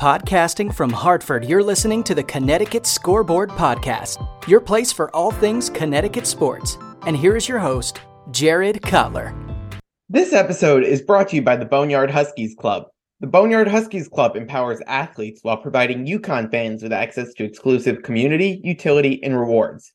Podcasting from Hartford, you're listening to the Connecticut Scoreboard Podcast, your place for all things Connecticut sports. And here is your host, Jared Cutler. This episode is brought to you by the Boneyard Huskies Club. The Boneyard Huskies Club empowers athletes while providing UConn fans with access to exclusive community, utility, and rewards.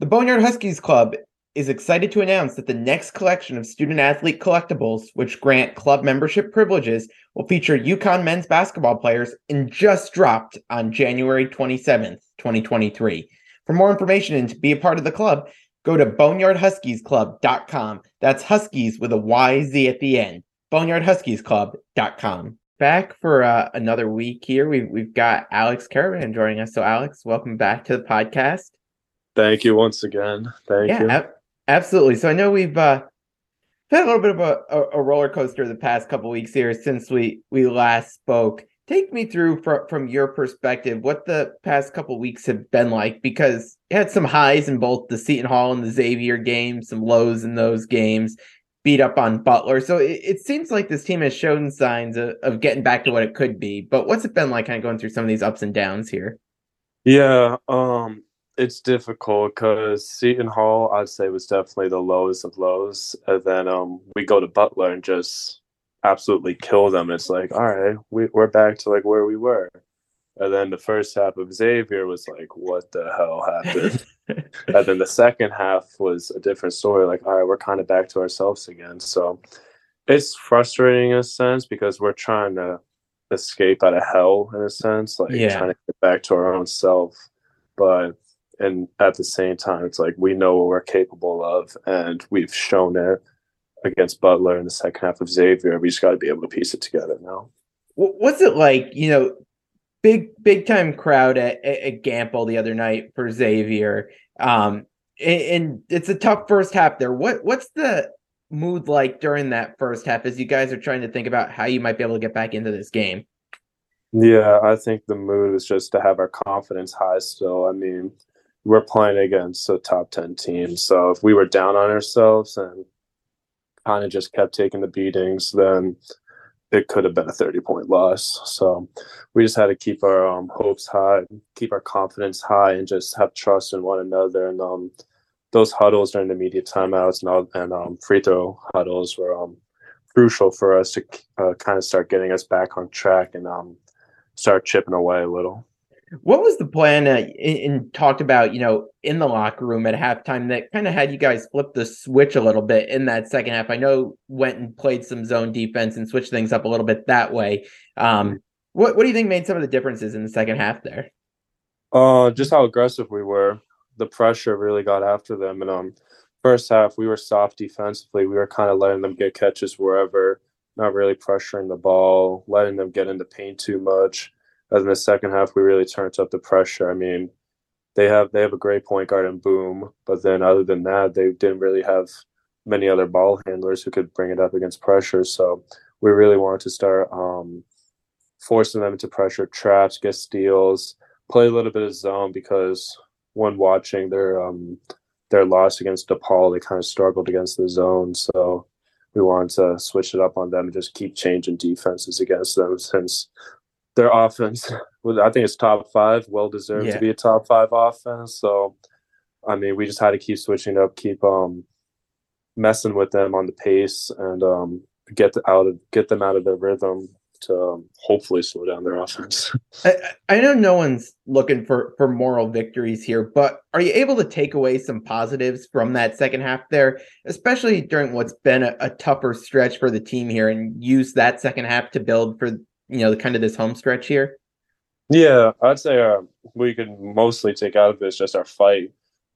The Boneyard Huskies Club is excited to announce that the next collection of student athlete collectibles, which grant club membership privileges, will feature UConn men's basketball players and just dropped on January 27th, 2023. For more information and to be a part of the club, go to boneyardhuskiesclub.com. That's Huskies with a YZ at the end. Boneyardhuskiesclub.com. Back for uh, another week here. We've, we've got Alex Karaban joining us. So, Alex, welcome back to the podcast. Thank you once again. Thank yeah, you. Ab- Absolutely. So I know we've uh, had a little bit of a, a, roller coaster the past couple weeks here since we we last spoke. Take me through from from your perspective what the past couple weeks have been like because you had some highs in both the Seton Hall and the Xavier games, some lows in those games, beat up on Butler. So it, it seems like this team has shown signs of, of getting back to what it could be. But what's it been like kind of going through some of these ups and downs here? Yeah, um, it's difficult because Seton Hall, I'd say, was definitely the lowest of lows. And then um, we go to Butler and just absolutely kill them. It's like, all right, we, we're back to like where we were. And then the first half of Xavier was like, what the hell happened? and then the second half was a different story. Like, all right, we're kind of back to ourselves again. So it's frustrating in a sense because we're trying to escape out of hell in a sense, like yeah. trying to get back to our own self. But and at the same time it's like we know what we're capable of and we've shown it against butler in the second half of xavier. We just got to be able to piece it together now what's it like you know big big time crowd at, at Gampel the other night for xavier. Um and, and it's a tough first half there. What what's the mood like during that first half as you guys are trying to think about how you might be able to get back into this game? Yeah, I think the mood is just to have our confidence high still. I mean, we're playing against a top 10 team. So if we were down on ourselves and kind of just kept taking the beatings, then it could have been a 30 point loss. So we just had to keep our um, hopes high, keep our confidence high, and just have trust in one another. And um, those huddles during the media timeouts and, and um, free throw huddles were um, crucial for us to uh, kind of start getting us back on track and um, start chipping away a little. What was the plan uh, and talked about, you know, in the locker room at halftime that kind of had you guys flip the switch a little bit in that second half? I know went and played some zone defense and switched things up a little bit that way. Um, what what do you think made some of the differences in the second half there? Uh, just how aggressive we were. The pressure really got after them, and um, first half we were soft defensively. We were kind of letting them get catches wherever, not really pressuring the ball, letting them get into paint too much as in the second half we really turned up the pressure. I mean, they have they have a great point guard and Boum, but then other than that, they didn't really have many other ball handlers who could bring it up against pressure. So we really wanted to start um, forcing them into pressure traps, get steals, play a little bit of zone because when watching their um, their loss against DePaul, they kind of struggled against the zone. So we wanted to switch it up on them and just keep changing defenses against them since their offense. I think it's top five, well deserved yeah. to be a top five offense. So, I mean, we just had to keep switching up, keep um, messing with them on the pace, and um, get the, out of get them out of their rhythm to um, hopefully slow down their offense. I, I, know no one's looking for for moral victories here, but are you able to take away some positives from that second half there, especially during what's been a, a tougher stretch for the team here, and use that second half to build for you know, the kind of this home stretch here? Yeah, I'd say uh, we could mostly take out of this just our fight,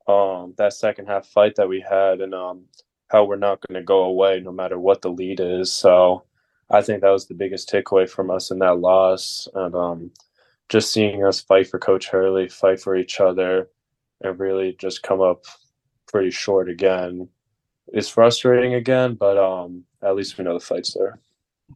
um, that second half fight that we had, and um, how we're not going to go away no matter what the lead is. So I think that was the biggest takeaway from us in that loss, and um, just seeing us fight for Coach Hurley, fight for each other, and really just come up pretty short again is frustrating again. But um, at least we know the fight's there.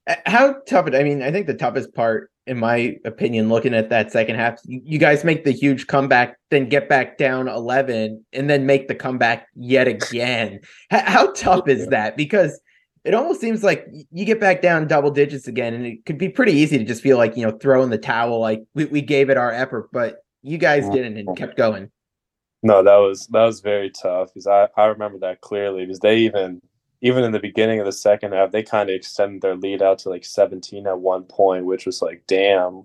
Uh, how tough it? I mean, I think the toughest part, in my opinion, looking at that second half, you, guys make the huge comeback, then get back down eleven, and then make the comeback yet again. how, tough is that? Because it almost seems like you get back down double digits again, and it could be pretty easy to just feel like you know throw in the towel, like we, we gave it our effort, but you guys didn't and kept going. No, that was that was very tough because I I remember that clearly because they even even in the beginning of the second half they kind of extended their lead out to like 17 at one point, which was like damn,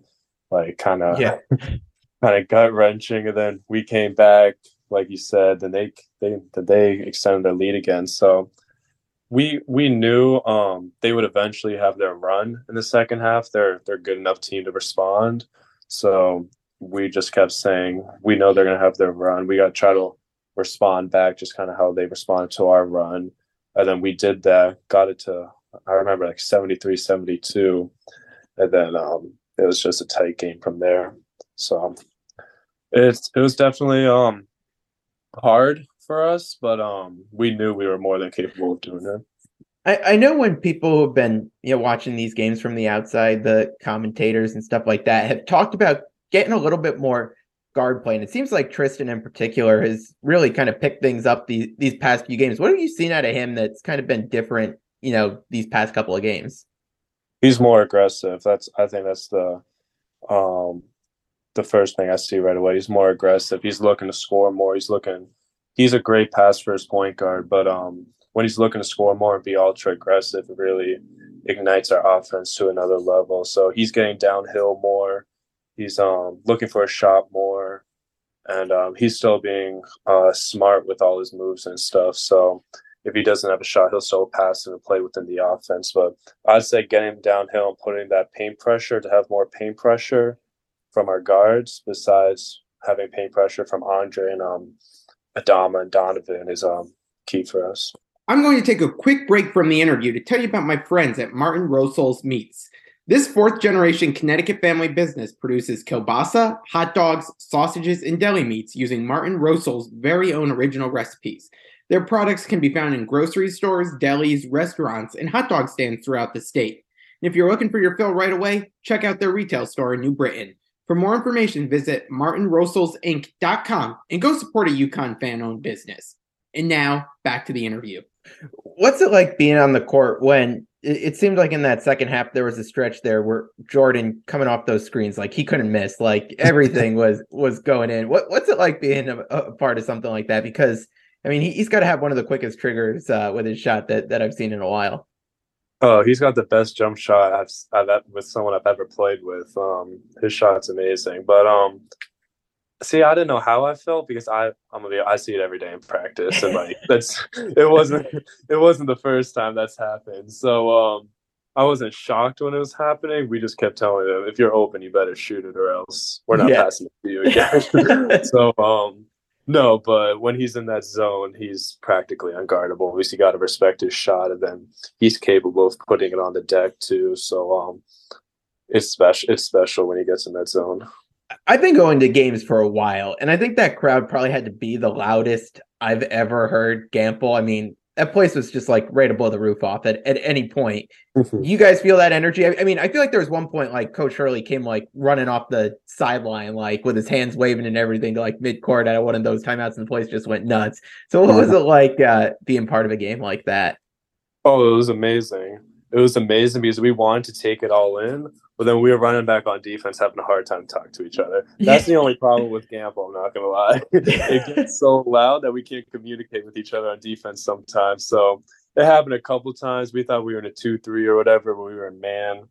like kind of yeah. kind of gut wrenching, and then we came back like you said, then they they they extended their lead again. So we we knew um, they would eventually have their run in the second half. They're they're good enough team to respond. So we just kept saying we know they're gonna have their run. We got to try to respond back, just kind of how they responded to our run, and then we did that. Got it to I remember like 73, 72. and then um, it was just a tight game from there. So it's it was definitely um hard for us, but um, we knew we were more than capable of doing it. I, I know when people have been you know watching these games from the outside, the commentators and stuff like that have talked about getting a little bit more guard play. And it seems like Tristen in particular has really kind of picked things up these these past few games. What have you seen out of him that's kind of been different, you know, these past couple of games? He's more aggressive. That's I think that's the um the first thing I see right away. He's more aggressive. He's looking to score more. He's looking. He's a great pass for his point guard, but um, when he's looking to score more and be ultra aggressive, it really ignites our offense to another level. So he's getting downhill more. He's um looking for a shot more, and um, he's still being uh, smart with all his moves and stuff. So if he doesn't have a shot, he'll still pass and play within the offense. But I'd say getting him downhill and putting that paint pressure to have more paint pressure from our guards besides having paint pressure from Andre and um, Adama and Donovan is um, key for us. I'm going to take a quick break from the interview to tell you about my friends at Martin Rosol's Meats. This fourth generation Connecticut family business produces kielbasa, hot dogs, sausages, and deli meats using Martin Rosol's very own original recipes. Their products can be found in grocery stores, delis, restaurants, and hot dog stands throughout the state. And if you're looking for your fill right away, check out their retail store in New Britain. For more information, visit martinrosolsinc.com and go support a UConn fan owned business. And now back to the interview. What's it like being on the court when it, seemed like in that second half there was a stretch there where Jordan coming off those screens like he couldn't miss, like everything was was going in. What what's it like being a, a part of something like that? Because I mean, he, has got to have one of the quickest triggers uh, with his shot that that I've seen in a while. Oh, he's got the best jump shot I've, I've with someone I've ever played with. Um, his shot's amazing. But um, see, I didn't know how I felt because I I'm gonna be I see it every day in practice, and like that's it wasn't it wasn't the first time that's happened. So um, I wasn't shocked when it was happening. We just kept telling him, if you're open, you better shoot it, or else we're not yeah. passing it to you again. so um, no, but when he's in that zone, he's practically unguardable. At least you got to respect his shot, and then he's capable of putting it on the deck too. So um, it's special. It's special when he gets in that zone. I've been going to games for a while, and I think that crowd probably had to be the loudest I've ever heard Gampel. I mean, that place was just like right above the roof off at, at any point. Mm-hmm. You guys feel that energy? I, I, mean, I feel like there was one point like Coach Hurley came like running off the sideline, like with his hands waving and everything to like mid court at one of those timeouts, and the place just went nuts. So, what was it like uh, being part of a game like that? Oh, it was amazing. It was amazing because we wanted to take it all in, but then we were running back on defense, having a hard time to talk to each other. That's the only problem with Gampel. I'm not gonna lie; it gets so loud that we can't communicate with each other on defense sometimes. So it happened a couple times. We thought we were in a two-three or whatever, but we were in man,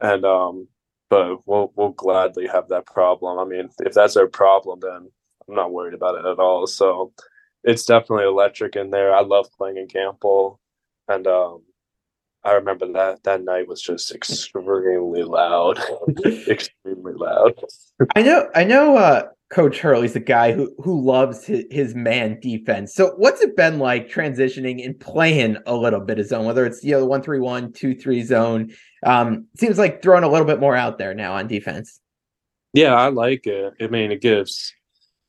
and um, but we'll we'll gladly have that problem. I mean, if that's our problem, then I'm not worried about it at all. So it's definitely electric in there. I love playing in Gampel, and um, I remember that that night was just extremely loud, extremely loud. I know, I know. Uh, Coach Hurley's the guy who who loves his, his man defense. So, what's it been like transitioning and playing a little bit of zone, whether it's you know the one three one, two three zone? Um, seems like throwing a little bit more out there now on defense. Yeah, I like it. I mean, it gives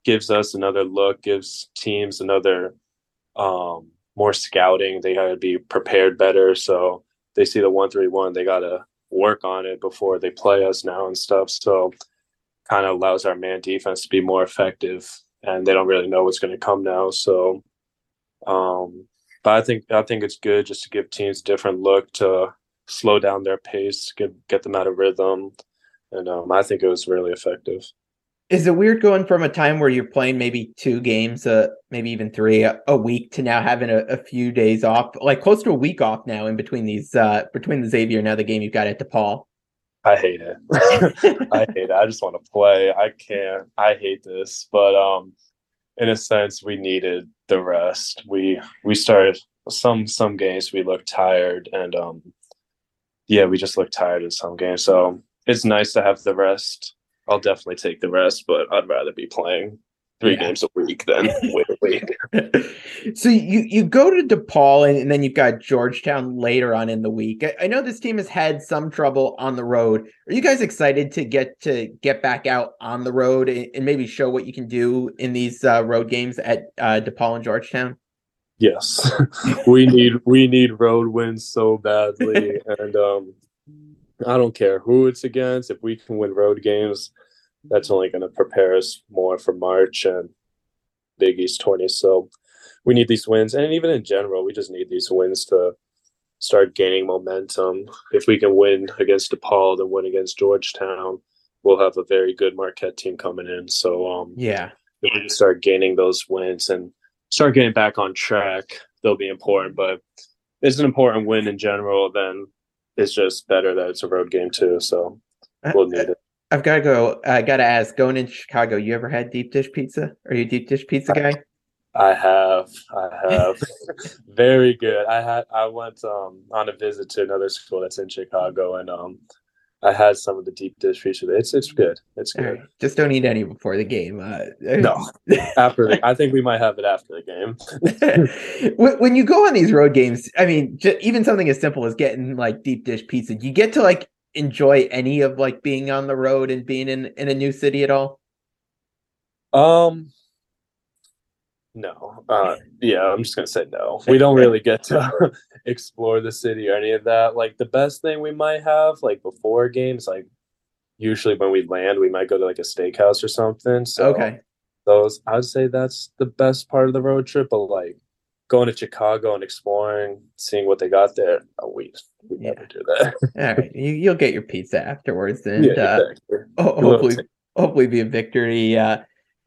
gives us another look, gives teams another um more scouting. They got to be prepared better. So they see the one three one, they got to work on it before they play us now and stuff. So kind of allows our man defense to be more effective, and they don't really know what's going to come now. So um, but I think I think it's good just to give teams a different look to slow down their pace, get get them out of rhythm, and um, I think it was really effective. Is it weird going from a time where you're playing maybe two games, uh, maybe even three a, a week, to now having a, a, few days off, like close to a week off now in between these, uh, between the Xavier and now the game you've got at DePaul? I hate it. I hate it. I just want to play. I can't. I hate this, but um, in a sense, we needed the rest. We we started some some games we looked tired, and um, yeah, we just looked tired in some games. So it's nice to have the rest I'll definitely take the rest, but I'd rather be playing three yeah. games a week than wait a week. so you you go to DePaul and, and, then you've got Georgetown later on in the week. I, I, know this team has had some trouble on the road. Are you guys excited to get to get back out on the road and, and maybe show what you can do in these uh, road games at uh, DePaul and Georgetown? Yes, we need we need road wins so badly, and um, I don't care who it's against. If we can win road games, that's only going to prepare us more for March and Big East 20. So we need these wins. And even in general, we just need these wins to start gaining momentum. If we can win against DePaul and win against Georgetown, we'll have a very good Marquette team coming in. So um, yeah, if we can start gaining those wins and start getting back on track, they'll be important. But it's an important win in general. Then it's just better that it's a road game too. So we'll need it. I've got to go. I got to ask. Going in Chicago, you ever had deep dish pizza? Are you a deep dish pizza guy? I have. I have. Very good. I had. I went um, on a visit to another school that's in Chicago, and um, I had some of the deep dish pizza. It's it's good. It's good. Right. Just don't eat any before the game. Uh, no, after the, I think we might have it after the game. when you go on these road games, I mean, just, even something as simple as getting like deep dish pizza, you get to like enjoy any of like being on the road and being in in a new city at all? Um, no. Uh, yeah, I'm just gonna say no. We don't really get to explore the city or any of that. Like the best thing we might have, like before games, like usually when we land, we might go to like a steakhouse or something. So okay, those I'd say that's the best part of the road trip. But like going to Chicago and exploring, seeing what they got there, oh, we we yeah. never do that. All right, you, you'll get your pizza afterwards, and yeah, uh, exactly. uh, hopefully, hopefully, be a victory uh,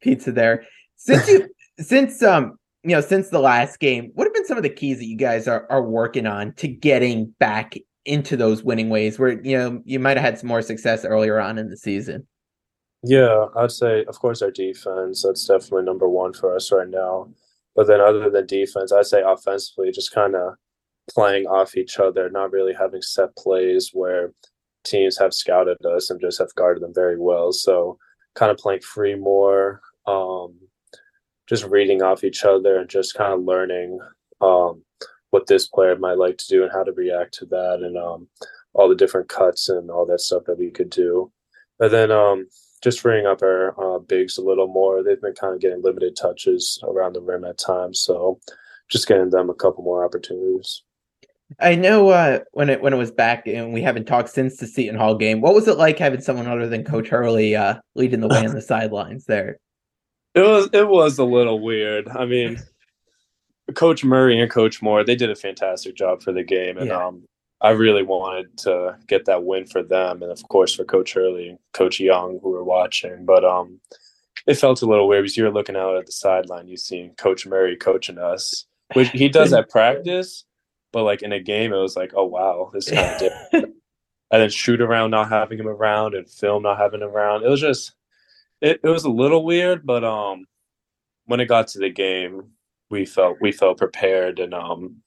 pizza there. Since you since um you know since the last game, what have been some of the keys that you guys are are working on to getting back into those winning ways where you know you might have had some more success earlier on in the season? Yeah, I'd say of course our defense. That's definitely number one for us right now. But then other than defense, I'd say offensively, just kind of playing off each other, not really having set plays where teams have scouted us and just have guarded them very well. So kind of playing free more, um, just reading off each other and just kind of learning um, what this player might like to do and how to react to that and um, all the different cuts and all that stuff that we could do. And then um, just freeing up our uh, bigs a little more. They've been kind of getting limited touches around the rim at times, so just getting them a couple more opportunities. I know uh, when it when it was back, and we haven't talked since the Seton Hall game. What was it like having someone other than Coach Hurley uh, leading the way on the sidelines there? It was it was a little weird. I mean, Coach Murray and Coach Moore they did a fantastic job for the game, and yeah. um, I really wanted to get that win for them, and of course for Coach Hurley and Coach Young who were watching. But um, it felt a little weird because you're looking out at the sideline, you see Coach Murray coaching us, which he does at practice, but like in a game, it was like, oh wow, this is kind of different. and then shoot around not having him around and film not having him around. It was just, it, it was a little weird, but um, when it got to the game, we felt we felt prepared and um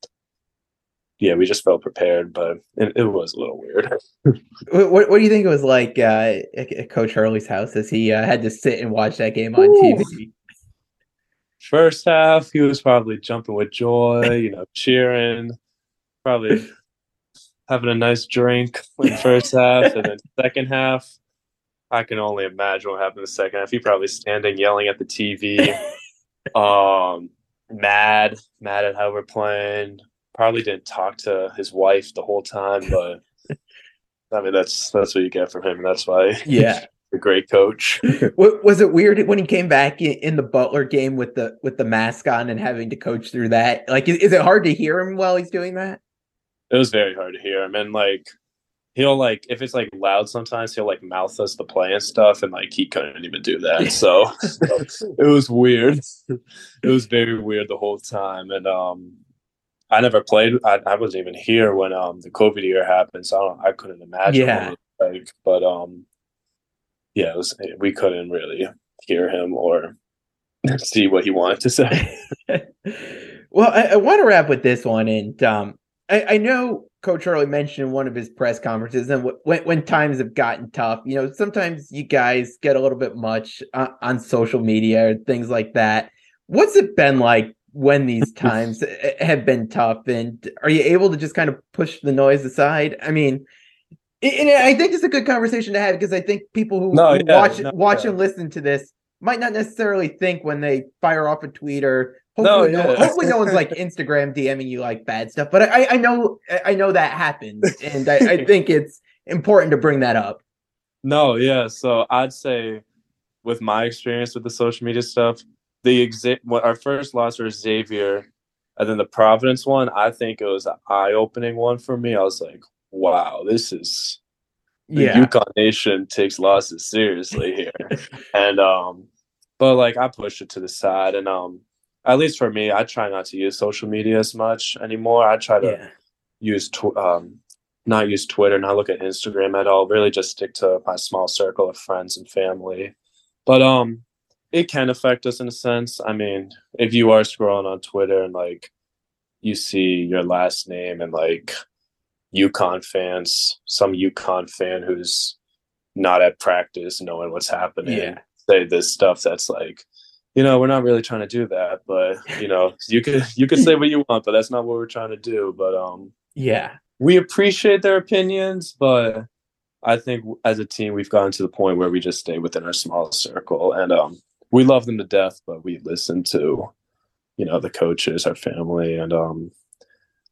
yeah, we just felt prepared, but it, it was a little weird. what, what, do you think it was like uh, at Coach Hurley's house as he uh, had to sit and watch that game on Ooh. TV? First half, he was probably jumping with joy, you know, cheering, probably having a nice drink in the first half, and then second half, I can only imagine what happened in the second half. He probably standing yelling at the TV, um, mad, mad at how we're playing, probably didn't talk to his wife the whole time, but I mean that's that's what you get from him. And that's why yeah a great coach. was it weird when he came back in the Butler game with the with the mask on and having to coach through that? Like, is, is it hard to hear him while he's doing that? It was very hard to hear him, and like he'll like if it's like loud sometimes he'll like mouth us the play and stuff and like he couldn't even do that so it was weird. It was very weird the whole time and um i never played i, I wasn't even here when um the covid year happened so i, don't, I couldn't imagine yeah. like but um yeah was, we couldn't really hear him or see what he wanted to say. Well I, I want to wrap with this one and um I, I know Coach Hurley mentioned in one of his press conferences, and when when times have gotten tough, you know, sometimes you guys get a little bit much on, on social media or things like that. What's it been like when these times have been tough, and are you able to just kind of push the noise aside? I mean, and I think it's a good conversation to have because I think people who, no, who yeah, watch no, watch yeah. and listen to this might not necessarily think when they fire off a tweet or Hopefully, no, no, hopefully no one's like Instagram DMing you like bad stuff. But I, I know, I know that happens, and I, I think it's important to bring that up. No, yeah. So I'd say, with my experience with the social media stuff, the exa- what our first loss was Xavier, and then the Providence one. I think it was an eye-opening one for me. I was like, wow, this is the yeah. UConn Nation takes losses seriously here, and um, but like I pushed it to the side, and um at least for me, I try not to use social media as much anymore. I try to yeah. use tw- um, not use Twitter, not look at Instagram at all. Really, just stick to my small circle of friends and family. But um, it can affect us in a sense. I mean, if you are scrolling on Twitter and like you see your last name and like UConn fans, some UConn fan who's not at practice, knowing what's happening, Yeah. say this stuff that's like you know, we're not really trying to do that, but you know, you could you could say what you want, but that's not what we're trying to do. But um, yeah, we appreciate their opinions, but I think as a team, we've gotten to the point where we just stay within our small circle, and um, we love them to death, but we listen to, you know, the coaches, our family, and um,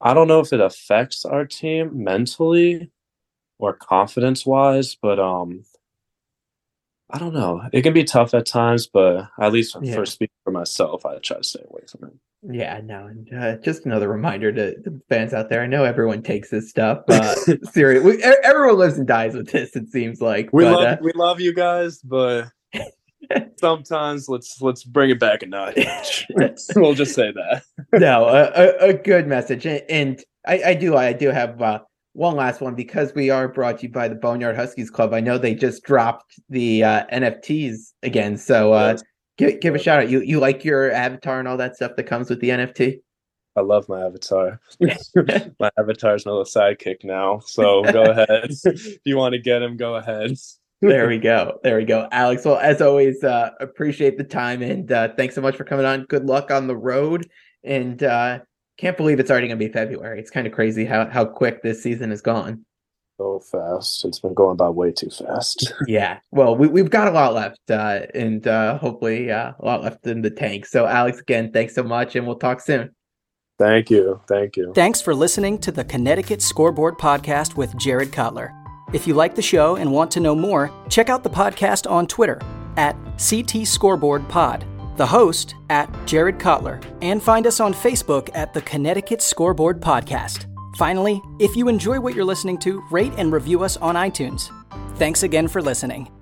I don't know if it affects our team mentally or confidence wise, but um, I don't know. It can be tough at times, but at least Yeah. for speaking for myself, I try to stay away from it. yeah. No, and uh, just another reminder to the fans out there. I know everyone takes this stuff uh, seriously. We, everyone lives and dies with this. It seems like We but, love uh, we love you guys, but sometimes let's let's bring it back a notch. we'll just say that. no, a, a, a good message, and, and I, I do, I do have uh, one last one because we are brought to you by the Boneyard Huskies Club. I know they just dropped the uh, NFTs again, so uh, Yes. give give a shout out. You you like your avatar and all that stuff that comes with the NFT? I love my avatar. my avatar's my little sidekick now. So go ahead. if you want to get him, go ahead. there we go, there we go, Alex. Well, as always, uh, appreciate the time and uh, thanks so much for coming on. Good luck on the road, and uh, can't believe it's already gonna be February. It's kind of crazy how how quick this season has gone. So fast. It's been going by way too fast. Yeah. Well, we, we've got a lot left, uh, and uh, hopefully uh, a lot left in the tank. So, Alex, again, thanks so much, and we'll talk soon. Thank you. Thank you. Thanks for listening to the Connecticut Scoreboard Podcast with Jared Cutler. If you like the show and want to know more, check out the podcast on Twitter at CT Scoreboard Pod, the host at Jared Cutler, and find us on Facebook at the Connecticut Scoreboard Podcast. Finally, if you enjoy what you're listening to, rate and review us on iTunes. Thanks again for listening.